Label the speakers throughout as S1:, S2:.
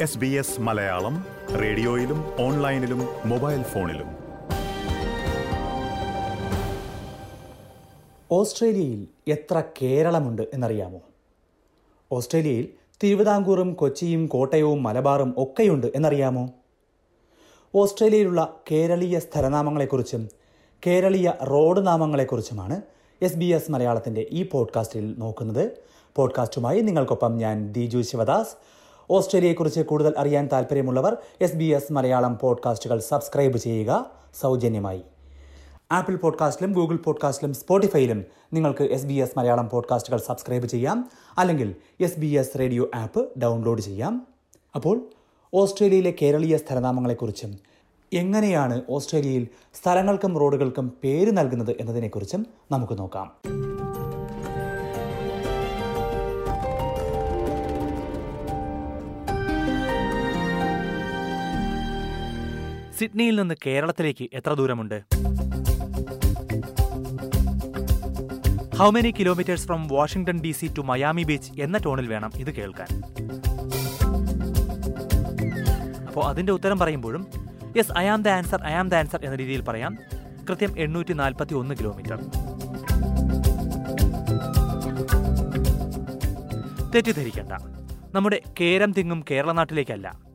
S1: S B S Malayalam റേഡിയോയിലും ഓൺലൈനിലും mobile ഫോണിലും.
S2: ഓസ്ട്രേലിയയിൽ എത്ര കേരളമുണ്ട് എന്നറിയാമോ? ഓസ്ട്രേലിയയിൽ തിരുവിതാംകൂറും കൊച്ചിയും കോട്ടയവും മലബാറും ഒക്കെയുണ്ട് എന്നറിയാമോ? ഓസ്ട്രേലിയയിലുള്ള കേരളീയ സ്ഥലനാമങ്ങളെക്കുറിച്ചും കേരളീയ റോഡ് നാമങ്ങളെക്കുറിച്ചുമാണ് എസ് ബി എസ് മലയാളത്തിന്റെ ഈ പോഡ്കാസ്റ്റിൽ നോക്കുന്നത്. പോഡ്കാസ്റ്റുമായി നിങ്ങൾക്കൊപ്പം ഞാൻ ദിജു ശിവദാസ്. ഓസ്ട്രേലിയയെക്കുറിച്ച് കൂടുതൽ അറിയാൻ താൽപ്പര്യമുള്ളവർ എസ് ബി എസ് മലയാളം പോഡ്കാസ്റ്റുകൾ സബ്സ്ക്രൈബ് ചെയ്യുക സൗജന്യമായി. ആപ്പിൾ പോഡ്കാസ്റ്റിലും ഗൂഗിൾ പോഡ്കാസ്റ്റിലും സ്പോട്ടിഫൈയിലും നിങ്ങൾക്ക് എസ് ബി എസ് മലയാളം പോഡ്കാസ്റ്റുകൾ സബ്സ്ക്രൈബ് ചെയ്യാം. അല്ലെങ്കിൽ S B S radio app download ചെയ്യാം. അപ്പോൾ ഓസ്ട്രേലിയയിലെ കേരളീയ സ്ഥലനാമങ്ങളെക്കുറിച്ചും എങ്ങനെയാണ് ഓസ്ട്രേലിയയിൽ സ്ഥലങ്ങൾക്കും റോഡുകൾക്കും പേര് നൽകുന്നത് എന്നതിനെക്കുറിച്ചും നമുക്ക് നോക്കാം.
S3: സിഡ്നിയിൽ നിന്ന് കേരളത്തിലേക്ക് എത്ര ദൂരമുണ്ട്? How many kilometres from Washington D C to Miami beach എന്ന ടോണിൽ വേണം ഇത് കേൾക്കാൻ? അപ്പോൾ അതിന്റെ ഉത്തരം പറയുമ്പോഴും yes I am the answer I am the answer എന്ന രീതിയിൽ പറയാം. കൃത്യം എണ്ണൂറ്റി നാൽപ്പത്തി ഒന്ന് കിലോമീറ്റർ തെറ്റിദ്ധരിക്കണ്ട. നമ്മുടെ കേരം തിങ്ങും കേരള നാട്ടിലേക്കല്ല.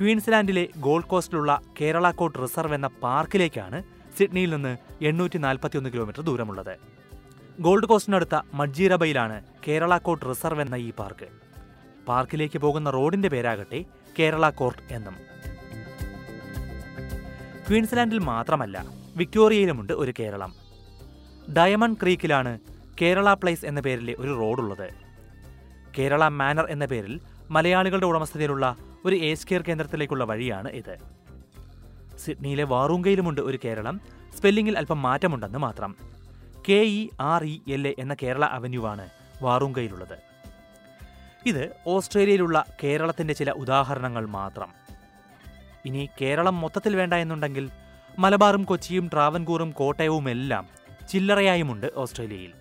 S3: ക്വീൻസ്ലാൻഡിലെ ഗോൾഡ് കോസ്റ്റിലുള്ള കേരള കോട്ട് റിസർവ് എന്ന പാർക്കിലേക്കാണ് സിഡ്നിയിൽ നിന്ന് എണ്ണൂറ്റി നാൽപ്പത്തിയൊന്ന് കിലോമീറ്റർ ദൂരമുള്ളത്. ഗോൾഡ് കോസ്റ്റിനടുത്ത മഡ്ജീറബയിലാണ് കേരള കോട്ട് റിസർവ് എന്ന ഈ പാർക്ക്. പാർക്കിലേക്ക് പോകുന്ന റോഡിന്റെ പേരാകട്ടെ കേരള കോർട്ട് എന്നും. ക്വീൻസ്ലാൻഡിൽ മാത്രമല്ല വിക്ടോറിയയിലുമുണ്ട് ഒരു കേരളം. ഡയമണ്ട് ക്രീക്കിലാണ് കേരള പ്ലേസ് എന്ന പേരിലെ ഒരു റോഡുള്ളത്. കേരള മാനർ എന്ന പേരിൽ മലയാളികളുടെ ഉടമസ്ഥതയിലുള്ള ഒരു ഏജ് കെയർ കേന്ദ്രത്തിലേക്കുള്ള വഴിയാണ് ഇത്. സിഡ്നിയിലെ വാറൂങ്കയിലുമുണ്ട് ഒരു കേരളം. സ്പെല്ലിംഗിൽ അല്പം മാറ്റമുണ്ടെന്ന് മാത്രം. K E R E L A എന്ന കേരള അവന്യൂവാണ് വാറൂങ്കയിലുള്ളത്. ഇത് ഓസ്ട്രേലിയയിലുള്ള കേരളത്തിന്റെ ചില ഉദാഹരണങ്ങൾ മാത്രം. ഇനി കേരളം മൊത്തത്തിൽ വേണ്ട എന്നുണ്ടെങ്കിൽ മലബാറും കൊച്ചിയും ട്രാവൻകൂറും കോട്ടയവും എല്ലാം ചില്ലറയായുമുണ്ട് ഓസ്ട്രേലിയയിൽ.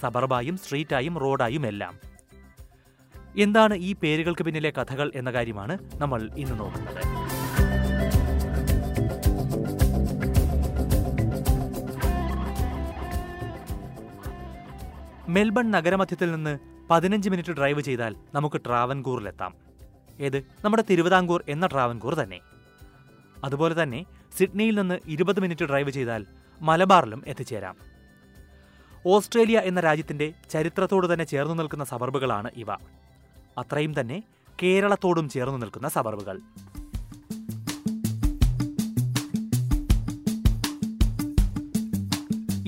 S3: സബർബായും സ്ട്രീറ്റായും റോഡായും എല്ലാം. എന്താണ് ഈ പേരുകൾക്ക് പിന്നിലെ കഥകൾ എന്ന കാര്യമാണ് നമ്മൾ ഇന്ന് നോക്കുന്നത്. മെൽബൺ നഗരമധ്യത്തിൽ നിന്ന് പതിനഞ്ച് മിനിറ്റ് ഡ്രൈവ് ചെയ്താൽ നമുക്ക് ട്രാവൻകൂറിലെത്താം. ഏത്? നമ്മുടെ തിരുവിതാംകൂർ എന്ന ട്രാവൻകൂർ തന്നെ. അതുപോലെ തന്നെ സിഡ്നിയിൽ നിന്ന് ഇരുപത് മിനിറ്റ് ഡ്രൈവ് ചെയ്താൽ മലബാറിലും എത്തിച്ചേരാം. ഓസ്ട്രേലിയ എന്ന രാജ്യത്തിന്റെ ചരിത്രത്തോട് തന്നെ ചേർന്നു നിൽക്കുന്ന സബർബുകളാണ് ഇവ. അത്രയും തന്നെ കേരളത്തോടും ചേർന്നു നിൽക്കുന്ന സബർബുകൾ.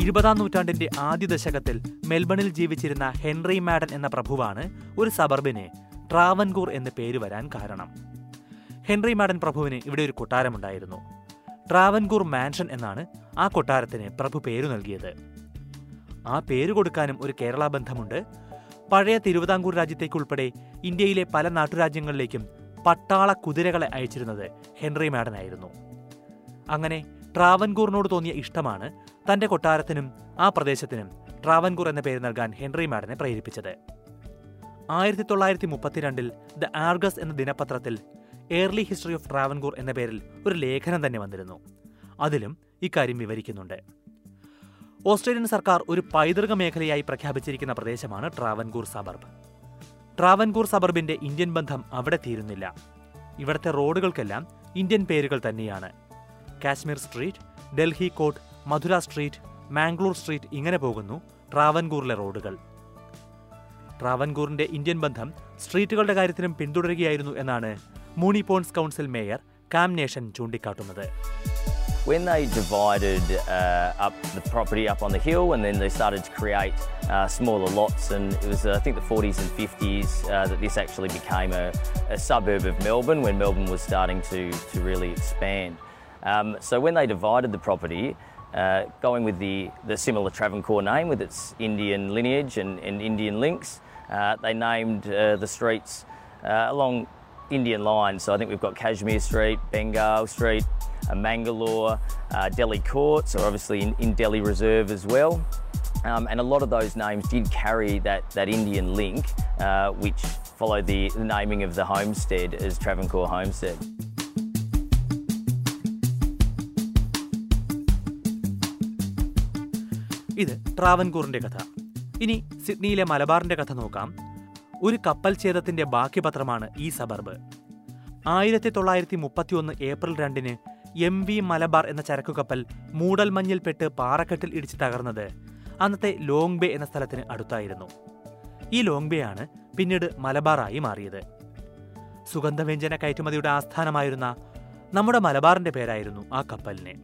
S3: ഇരുപതാം നൂറ്റാണ്ടിന്റെ ആദ്യ ദശകത്തിൽ മെൽബണിൽ ജീവിച്ചിരുന്ന ഹെൻറി മാഡൻ എന്ന പ്രഭുവാണ് ഒരു സബർബിനെ ട്രാവൻകൂർ എന്ന് പേര് വരാൻ കാരണം. ഹെൻറി മാഡൻ പ്രഭുവിന് ഇവിടെ ഒരു കൊട്ടാരമുണ്ടായിരുന്നു. ട്രാവൻകൂർ മാൻഷൻ എന്നാണ് ആ കൊട്ടാരത്തിന് പ്രഭു പേരു നൽകിയത്. ആ പേര് കൊടുക്കാനും ഒരു കേരള ബന്ധമുണ്ട്. പഴയ തിരുവിതാംകൂർ രാജ്യത്തേക്കുൾപ്പെടെ ഇന്ത്യയിലെ പല നാട്ടുരാജ്യങ്ങളിലേക്കും പട്ടാള കുതിരകളെ അയച്ചിരുന്നത് ഹെൻറി മാഡനായിരുന്നു. അങ്ങനെ ട്രാവൻകൂറിനോട് തോന്നിയ ഇഷ്ടമാണ് തന്റെ കൊട്ടാരത്തിനും ആ പ്രദേശത്തിനും ട്രാവൻകൂർ എന്ന പേര് നൽകാൻ ഹെൻറി മാഡനെ പ്രേരിപ്പിച്ചത്. ആയിരത്തി തൊള്ളായിരത്തി മുപ്പത്തിരണ്ടിൽ ദ ആർഗസ് എന്ന ദിനപത്രത്തിൽ എയർലി ഹിസ്റ്ററി ഓഫ് ട്രാവൻകൂർ എന്ന പേരിൽ ഒരു ലേഖനം തന്നെ വന്നിരുന്നു. അതിലും ഇക്കാര്യം വിവരിക്കുന്നുണ്ട്. ഓസ്ട്രേലിയൻ സർക്കാർ ഒരു പൈതൃക മേഖലയായി പ്രഖ്യാപിച്ചിരിക്കുന്ന പ്രദേശമാണ് ട്രാവൻകൂർ സബർബ്. ട്രാവൻകൂർ സബർബിന്റെ ഇന്ത്യൻ ബന്ധം അവിടെ തീരുന്നില്ല. ഇവിടുത്തെ റോഡുകൾക്കെല്ലാം ഇന്ത്യൻ പേരുകൾ തന്നെയാണ്. Kashmir street Delhi court Madurai street Mangalore street ഇങ്ങനെ പോകുന്നു ട്രാവൻകൂറിലെ റോഡുകൾ. ട്രാവൻകൂറിന്റെ ഇന്ത്യൻ ബന്ധം സ്ട്രീറ്റുകളുടെ കാര്യത്തിലും പിന്തുടരുകയായിരുന്നു എന്നാണ് Moonee Ponds council mayor Cam Nation ചൂണ്ടിക്കാട്ടുന്നത്.
S4: When they divided uh, up the property up on the hill and then they started to create uh, smaller lots, and it was, uh, I think, the 40s and 50s uh, that this actually became a, a suburb of Melbourne when Melbourne was starting to, to really expand. Um, so when they divided the property, uh, going with the, the similar Travancore name with its Indian lineage and, and Indian links, uh, they named the streets along Indian lines. So I think we've got Kashmir Street, Bengal Street, Mangalore, uh, Delhi Courts, or obviously in, in Delhi Reserve as well. Um, and a lot of those names did carry that, that Indian link, uh, which followed the, naming of the homestead as Travancore Homestead.
S3: ഇത് ട്രാവൻകൂറിന്റെ കഥ ഇനി സിഡ്നിയിലെ മലബാറിന്റെ കഥ നോക്കാം ഒരു കപ്പൽ ഛേദത്തിന്റെ ബാക്കി പത്രമാണ് ഈ സബർബ് ആയിരത്തി തൊള്ളായിരത്തി മുപ്പത്തിയൊന്ന് ഏപ്രിൽ രണ്ടിന് എം വി മലബാർ എന്ന ചരക്കു ചരക്കുകപ്പൽ മൂടൽമഞ്ഞിൽപ്പെട്ട് പാറക്കെട്ടിൽ ഇടിച്ച് തകർന്നത്. അന്നത്തെ ലോങ് ബേ എന്ന സ്ഥലത്തിന് അടുത്തായിരുന്നു. ഈ ലോങ് ബേ ആണ് പിന്നീട് മലബാറായി മാറിയത്. സുഗന്ധവ്യഞ്ജന കയറ്റുമതിയുടെ ആസ്ഥാനമായിരുന്ന നമ്മുടെ മലബാറിന്റെ പേരായിരുന്നു ആ കപ്പലിന്.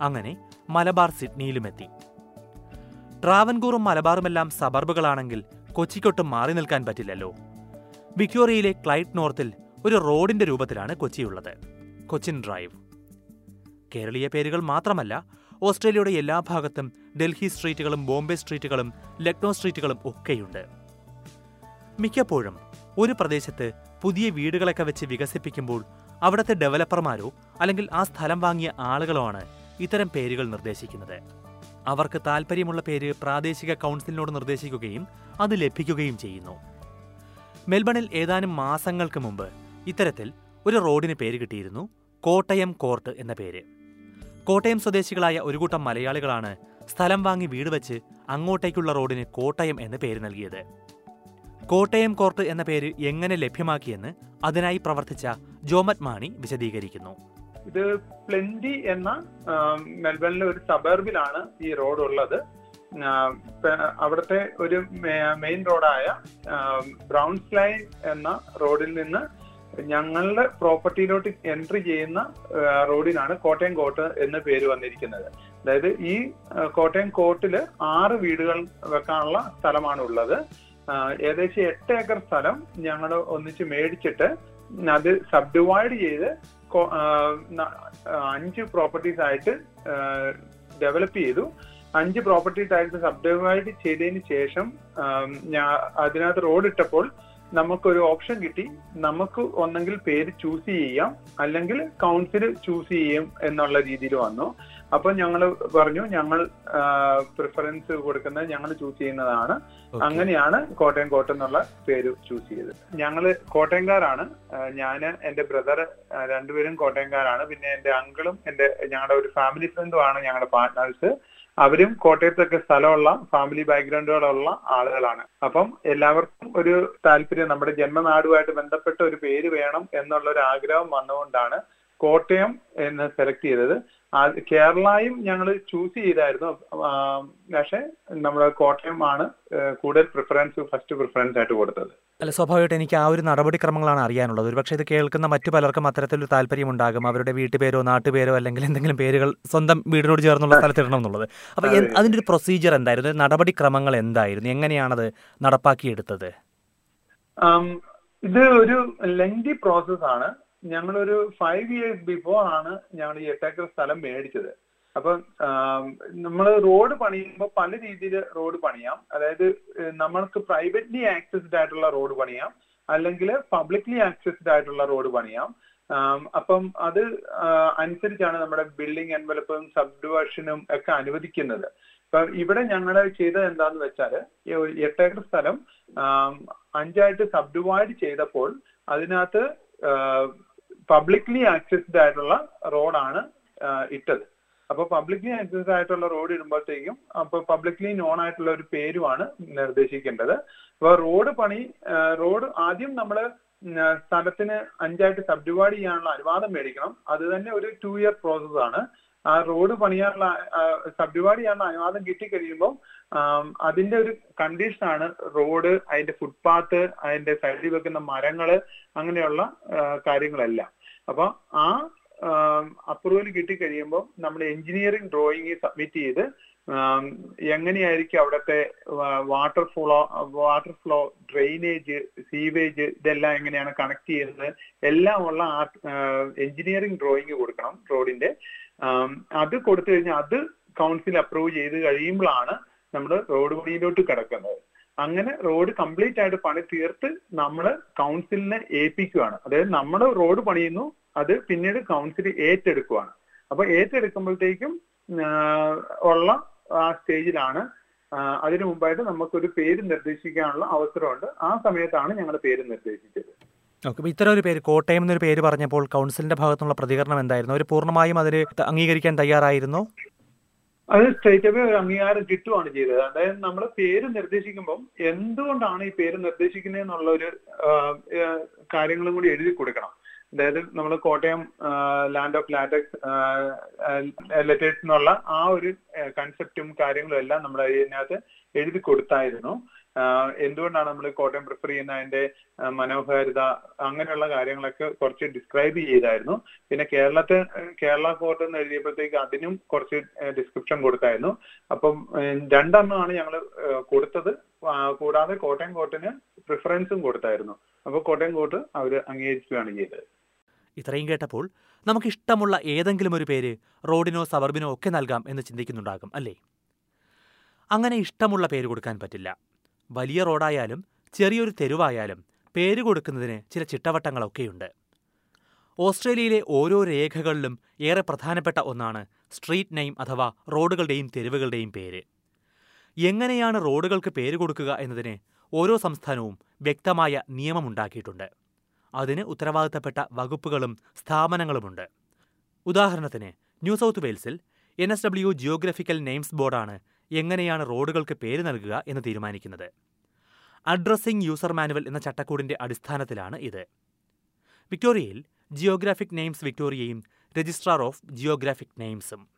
S3: അങ്ങനെ മലബാർ സിഡ്നിയിലുമെത്തി ട്രാവൻകൂറും മലബാറുമെല്ലാം സബർബുകളാണെങ്കിൽ കൊച്ചിക്കൊട്ടും മാറി നിൽക്കാൻ പറ്റില്ലല്ലോ. വിക്ടോറിയയിലെ ക്ലൈറ്റ് നോർത്തിൽ ഒരു റോഡിന്റെ രൂപത്തിലാണ് കൊച്ചിയുള്ളത്. കൊച്ചിൻ ഡ്രൈവ്. കേരളീയ പേരുകൾ മാത്രമല്ല ഓസ്ട്രേലിയയുടെ എല്ലാ ഭാഗത്തും ഡൽഹി സ്ട്രീറ്റുകളും ബോംബെ സ്ട്രീറ്റുകളും ലക്നോ സ്ട്രീറ്റുകളും ഒക്കെയുണ്ട്. മിക്കപ്പോഴും ഒരു പ്രദേശത്ത് പുതിയ വീടുകളൊക്കെ വെച്ച് വികസിപ്പിക്കുമ്പോൾ അവിടുത്തെ ഡെവലപ്പർമാരോ അല്ലെങ്കിൽ ആ സ്ഥലം വാങ്ങിയ ആളുകളോ ആണ് ഇത്തരം പേരുകൾ നിർദ്ദേശിക്കുന്നത്. അവർക്ക് താല്പര്യമുള്ള പേര് പ്രാദേശിക കൗൺസിലിനോട് നിർദ്ദേശിക്കുകയും അത് ലഭിക്കുകയും ചെയ്യുന്നു. മെൽബണിൽ ഏതാനും മാസങ്ങൾക്ക് മുമ്പ് ഇത്തരത്തിൽ ഒരു റോഡിന് പേര് കിട്ടിയിരുന്നു കോട്ടയം കോർട്ട് എന്ന പേര്. കോട്ടയം സ്വദേശികളായ ഒരു കൂട്ടം മലയാളികളാണ് സ്ഥലം വാങ്ങി വീട് വെച്ച് അങ്ങോട്ടേക്കുള്ള റോഡിന് കോട്ടയം എന്ന് പേര് നൽകിയത്. കോട്ടയം കോർട്ട് എന്ന പേര് എങ്ങനെ ലഭ്യമാക്കിയെന്ന് അതിനായി പ്രവർത്തിച്ച ജോമറ്റ് മാണി വിശദീകരിക്കുന്നു.
S5: ഇത് പ്ലെന്റി എന്ന മെൽബണിലെ ഒരു സബർബിലാണ് ഈ റോഡ് ഉള്ളത്. അവിടുത്തെ ഒരു മെയിൻ റോഡായ ബ്രൗൺസ് ലൈൻ എന്ന റോഡിൽ നിന്ന് ഞങ്ങളുടെ പ്രോപ്പർട്ടിയിലോട്ട് എൻട്രി ചെയ്യുന്ന റോഡിനാണ് കോട്ടയം കോട്ട് എന്ന പേര് വന്നിരിക്കുന്നത്. അതായത് ഈ കോട്ടയം കോട്ടിൽ ആറ് വീടുകൾ വെക്കാനുള്ള സ്ഥലമാണ് ഉള്ളത് ഏകദേശം എട്ട് ഏക്കർ സ്ഥലം ഞങ്ങൾ ഒന്നിച്ച് മേടിച്ചിട്ട് അത് സബ് ഡിവൈഡ് ചെയ്ത് അഞ്ച് പ്രോപ്പർട്ടീസ് ആയിട്ട് ഡെവലപ്പ് ചെയ്തു. അഞ്ച് പ്രോപ്പർട്ടീസ് ആയിട്ട് സബ് ഡിവൈഡ് ചെയ്തതിന് ശേഷം അതിനകത്ത് റോഡ് ഇട്ടപ്പോൾ നമുക്കൊരു ഓപ്ഷൻ കിട്ടി. നമുക്ക് ഒന്നെങ്കിൽ പേര് ചൂസ് ചെയ്യാം. അല്ലെങ്കിൽ കൗൺസിൽ ചൂസ് ചെയ്യും എന്നുള്ള രീതിയിൽ വന്നു. അപ്പൊ ഞങ്ങൾ പറഞ്ഞു ഞങ്ങൾ പ്രിഫറൻസ് കൊടുക്കുന്നത് ഞങ്ങൾ ചൂസ് ചെയ്യുന്നതാണ്. അങ്ങനെയാണ് കോട്ടയം കോട്ട എന്നുള്ള പേര് ചൂസ് ചെയ്തത്. ഞങ്ങൾ കോട്ടയംകാരാണ്. ഞാൻ എന്റെ ബ്രദർ രണ്ടുപേരും കോട്ടയംകാരാണ്. പിന്നെ എന്റെ അങ്കിളും എന്റെ ഞങ്ങളുടെ ഒരു ഫാമിലി ഫ്രണ്ടും ആണ് ഞങ്ങളുടെ പാർട്ട്നേഴ്സ് അവരും കോട്ടയത്തൊക്കെ സ്ഥലമുള്ള ഫാമിലി ബാക്ക്ഗ്രൗണ്ടുകളുള്ള ആളുകളാണ്. അപ്പം എല്ലാവർക്കും ഒരു താല്പര്യം നമ്മുടെ ജന്മനാടുമായിട്ട് ബന്ധപ്പെട്ട ഒരു പേര് വേണം എന്നുള്ള ഒരു ആഗ്രഹം വന്നുകൊണ്ടാണ് കോട്ടയം എന്ന് സെലക്ട് ചെയ്തത്. കേരളയും ഞങ്ങൾ ചൂസ് ചെയ്തായിരുന്നു. പക്ഷെ നമ്മുടെ കോട്ടയം ആണ് കൂടുതൽ പ്രിഫറൻസ് ഫസ്റ്റ് പ്രിഫറൻസ് ആയിട്ട് കൊടുത്തത്.
S3: അല്ല സ്വാഭാവികമായിട്ട് എനിക്ക് ആ ഒരു നടപടിക്രമങ്ങളാണ് അറിയാനുള്ളത്. ഒരുപക്ഷെ ഇത് കേൾക്കുന്ന മറ്റു പലർക്കും അത്തരത്തിലൊരു താല്പര്യമുണ്ടാകും. അവരുടെ വീട്ടുപേരോ നാട്ടുപേരോ അല്ലെങ്കിൽ എന്തെങ്കിലും പേരുകൾ സ്വന്തം വീടിനോട് ചേർന്നുള്ള സ്ഥലത്തിടണം എന്നുള്ളത്. അപ്പോൾ
S5: അതിന്റെ
S3: അതിന്റെ ഒരു പ്രൊസീജിയർ എന്തായിരുന്നു? നടപടിക്രമങ്ങൾ എന്തായിരുന്നു? എങ്ങനെയാണത് നടപ്പാക്കിയെടുത്തത്?
S5: ഇത് ഒരു ലെങ്തി പ്രോസസ് ആണ്. ഞങ്ങളൊരു ഫൈവ് ഇയേഴ്സ് ബിഫോർ ആണ് ഞങ്ങൾ ഈ എട്ടേക്കർ സ്ഥലം മേടിച്ചത്. അപ്പൊ നമ്മൾ റോഡ് പണിയുമ്പോൾ പല രീതിയിൽ റോഡ് പണിയാം. അതായത് നമ്മൾക്ക് പ്രൈവറ്റ്ലി ആക്സസ്ഡ് ആയിട്ടുള്ള റോഡ് പണിയാം. അല്ലെങ്കിൽ പബ്ലിക്ലി ആക്സസ്ഡ് ആയിട്ടുള്ള റോഡ് പണിയാം. അപ്പം അത് അനുസരിച്ചാണ് നമ്മുടെ ബിൽഡിംഗ് എൻവലപ്പും സബ് ഡിവിഷനും ഒക്കെ അനുവദിക്കുന്നത്. ഇപ്പൊ ഇവിടെ ഞങ്ങൾ ചെയ്തത് എന്താന്ന് വെച്ചാൽ എട്ടേക്കർ സ്ഥലം അഞ്ചായിട്ട് സബ് ഡിവൈഡ് ചെയ്തപ്പോൾ അതിനകത്ത് പബ്ലിക്ലി ആക്സസ്ഡ് ആയിട്ടുള്ള റോഡാണ് ഇട്ടത്. അപ്പൊ പബ്ലിക്ലി ആക്സസ് ആയിട്ടുള്ള റോഡ് ഇടുമ്പോഴത്തേക്കും അപ്പൊ പബ്ലിക്ലി നോൺ ആയിട്ടുള്ള ഒരു പേരുമാണ് നിർദ്ദേശിക്കേണ്ടത്. അപ്പൊ റോഡ് പണി റോഡ് ആദ്യം നമ്മൾ സ്ഥലത്തിന് അഞ്ചായിട്ട് സബ് ഡിവൈഡ് ചെയ്യാനുള്ള അനുവാദം മേടിക്കണം. അത് തന്നെ ഒരു ടു ഇയർ പ്രോസസ് ആണ്. ആ റോഡ് പണിയാനുള്ള സബ് ഡിവൈഡ് ചെയ്യാനുള്ള അനുവാദം കിട്ടിക്കഴിയുമ്പോൾ കഴിയുമ്പോൾ അതിന്റെ ഒരു കണ്ടീഷൻ ആണ് റോഡ് അതിന്റെ ഫുട്പാത്ത് അതിന്റെ സൈഡിൽ വെക്കുന്ന മരങ്ങൾ അങ്ങനെയുള്ള കാര്യങ്ങളെല്ലാം. അപ്പൊ ആ അപ്രൂവൽ കിട്ടിക്കഴിയുമ്പോൾ നമ്മൾ എഞ്ചിനീയറിംഗ് ഡ്രോയിങ് സബ്മിറ്റ് ചെയ്ത് എങ്ങനെയായിരിക്കും അവിടുത്തെ water flow water flow drainage sewage ഇതെല്ലാം എങ്ങനെയാണ് കണക്ട് ചെയ്യുന്നത്? എല്ലാം ഉള്ള എഞ്ചിനീയറിംഗ് ഡ്രോയിങ് കൊടുക്കണം റോഡിന്റെ. അത് കൊടുത്തു കഴിഞ്ഞാൽ അത് കൗൺസിൽ അപ്രൂവ് ചെയ്ത് കഴിയുമ്പോഴാണ് നമ്മൾ റോഡ് പണിയിലോട്ട് കിടക്കുന്നത്. അങ്ങനെ റോഡ് കംപ്ലീറ്റ് ആയിട്ട് പണി തീർത്ത് നമ്മൾ കൗൺസിലിനെ ഏൽപ്പിക്കുകയാണ് അതായത് നമ്മൾ റോഡ് പണിയുന്നു അത് പിന്നീട് കൗൺസിൽ ഏറ്റെടുക്കുകയാണ് അപ്പൊ ഏറ്റെടുക്കുമ്പോഴത്തേക്കും ഉള്ള ആ സ്റ്റേജിലാണ് അതിനു മുമ്പായിട്ട് നമുക്കൊരു പേര് നിർദ്ദേശിക്കാനുള്ള അവസരമുണ്ട്. ആ സമയത്താണ് ഞങ്ങൾ പേര് നിർദ്ദേശിച്ചത്.
S3: ഓക്കെ ഇത്തരം ഒരു പേര് കോട്ടയം എന്നൊരു പേര് പറഞ്ഞപ്പോൾ കൗൺസിലിന്റെ ഭാഗത്തുള്ള പ്രതികരണം എന്തായിരുന്നു? അവർ പൂർണമായും അതിന് അംഗീകരിക്കാൻ തയ്യാറായിരുന്നോ?
S5: അത് സ്റ്റേറ്റ് അപ്പ് ഒരു അംഗീകാരം കിട്ടുവാണ് ചെയ്തത്. അതായത് നമ്മൾ പേര് നിർദ്ദേശിക്കുമ്പം എന്തുകൊണ്ടാണ് ഈ പേര് നിർദ്ദേശിക്കുന്നത് എന്നുള്ള ഒരു കാര്യങ്ങളും കൂടി എഴുതി കൊടുക്കണം. അതായത് നമ്മൾ Kottayam land of latex letters എന്നുള്ള ആ ഒരു കൺസെപ്റ്റും കാര്യങ്ങളും എല്ലാം നമ്മൾ അതിനകത്ത് എഴുതി കൊടുത്തായിരുന്നു. എന്തുകൊണ്ടാണ് നമ്മൾ കോട്ടയം പ്രിഫർ ചെയ്യുന്ന അതിന്റെ മനോഹാരിത അങ്ങനെയുള്ള കാര്യങ്ങളൊക്കെ കുറച്ച് ഡിസ്ക്രൈബ് ചെയ്തായിരുന്നു. പിന്നെ കേരളത്തെ കേരള ഫോർട്ട് എന്ന് എഴുതിയപ്പോഴത്തേക്ക് അതിനും കുറച്ച് ഡിസ്ക്രിപ്ഷൻ കൊടുത്തായിരുന്നു. അപ്പം രണ്ടെണ്ണമാണ് ഞങ്ങൾ കൊടുത്തത്. കൂടാതെ കോട്ടയം കോട്ടിന് പ്രിഫറൻസും കൊടുത്തായിരുന്നു. അപ്പോൾ കോട്ടയം കോട്ട് അവർ അംഗീകരിക്കുകയാണ് ചെയ്തത്.
S3: ഇത്രയും കേട്ടപ്പോൾ നമുക്ക് ഇഷ്ടമുള്ള ഏതെങ്കിലും ഒരു പേര് റോഡിനോ സബർബിനോ ഒക്കെ നൽകാം എന്ന് ചിന്തിക്കുന്നുണ്ടാകും അല്ലേ? അങ്ങനെ ഇഷ്ടമുള്ള പേര് കൊടുക്കാൻ പറ്റില്ല. വലിയ റോഡായാലും ചെറിയൊരു തെരുവായാലും പേര് കൊടുക്കുന്നതിന് ചില ചിട്ടവട്ടങ്ങളൊക്കെയുണ്ട്. ഓസ്ട്രേലിയയിലെ ഓരോ രേഖകളിലും ഏറെ പ്രധാനപ്പെട്ട ഒന്നാണ് സ്ട്രീറ്റ് നെയിം അഥവാ റോഡുകളുടെയും തെരുവുകളുടെയും പേര്. എങ്ങനെയാണ് റോഡുകൾക്ക് പേര് കൊടുക്കുക എന്നതിന് ഓരോ സംസ്ഥാനവും വ്യക്തമായ നിയമമുണ്ടാക്കിയിട്ടുണ്ട്. അതിന് ഉത്തരവാദിത്തപ്പെട്ട വകുപ്പുകളും സ്ഥാപനങ്ങളുമുണ്ട്. ഉദാഹരണത്തിന് new south വെയിൽസിൽ N S W geographical names ബോർഡാണ് എങ്ങനെയാണ് റോഡുകൾക്ക് പേര് നൽകുക എന്ന് തീരുമാനിക്കുന്നത്. അഡ്രസ്സിംഗ് യൂസർ മാനുവൽ എന്ന ചട്ടക്കൂടിന്റെ അടിസ്ഥാനത്തിലാണ് ഇത്. വിക്ടോറിയയിൽ ജിയോഗ്രാഫിക് നെയിംസ് വിക്ടോറിയയും രജിസ്ട്രാർ ഓഫ് ജിയോഗ്രാഫിക് നെയിംസും.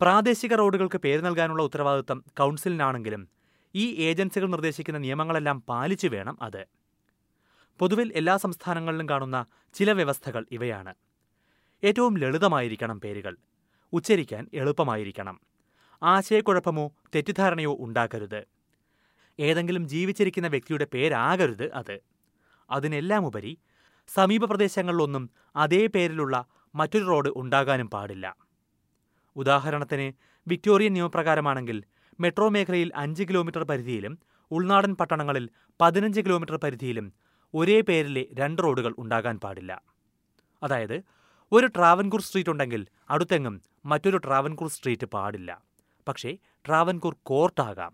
S3: പ്രാദേശിക റോഡുകൾക്ക് പേര് നൽകാനുള്ള ഉത്തരവാദിത്തം കൗൺസിലിനാണെങ്കിലും ഈ ഏജൻസികൾ നിർദ്ദേശിക്കുന്ന നിയമങ്ങളെല്ലാം പാലിച്ചു വേണം അത്. പൊതുവിൽ എല്ലാ സംസ്ഥാനങ്ങളിലും കാണുന്ന ചില വ്യവസ്ഥകൾ ഇവയാണ്. ഏറ്റവും ലളിതമായിരിക്കണം പേരുകൾ. ഉച്ചരിക്കാൻ എളുപ്പമായിരിക്കണം. ആശയക്കുഴപ്പമോ തെറ്റിദ്ധാരണയോ ഉണ്ടാക്കരുത് ഏതെങ്കിലും ജീവിച്ചിരിക്കുന്ന വ്യക്തിയുടെ പേരാകരുത് അത്. അതിനെല്ലാം ഉപരി സമീപ പ്രദേശങ്ങളിലൊന്നും അതേ പേരിലുള്ള മറ്റൊരു റോഡ് ഉണ്ടാകാനും പാടില്ല. ഉദാഹരണത്തിന് വിക്ടോറിയൻ നിയമപ്രകാരമാണെങ്കിൽ മെട്രോ മേഖലയിൽ അഞ്ച് കിലോമീറ്റർ പരിധിയിലും ഉൾനാടൻ പട്ടണങ്ങളിൽ പതിനഞ്ച് കിലോമീറ്റർ പരിധിയിലും ഒരേ പേരിലെ രണ്ട് റോഡുകൾ ഉണ്ടാകാൻ പാടില്ല. അതായത് ഒരു ട്രാവൻകൂർ സ്ട്രീറ്റ് ഉണ്ടെങ്കിൽ അടുത്തെങ്ങും മറ്റൊരു ട്രാവൻകൂർ സ്ട്രീറ്റ് പാടില്ല. പക്ഷേ ട്രാവൻകൂർ കോർട്ടാകാം.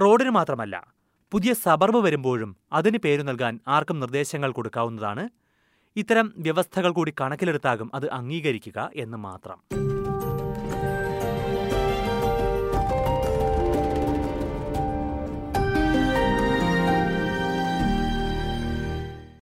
S3: റോഡിന് മാത്രമല്ല പുതിയ സബർബ് വരുമ്പോഴും അതിന് പേരു നൽകാൻ ആർക്കും നിർദ്ദേശങ്ങൾ കൊടുക്കാവുന്നതാണ്. ഇത്തരം വ്യവസ്ഥകൾ കൂടി കണക്കിലെടുത്താകും അത് അംഗീകരിക്കുക എന്ന് മാത്രം.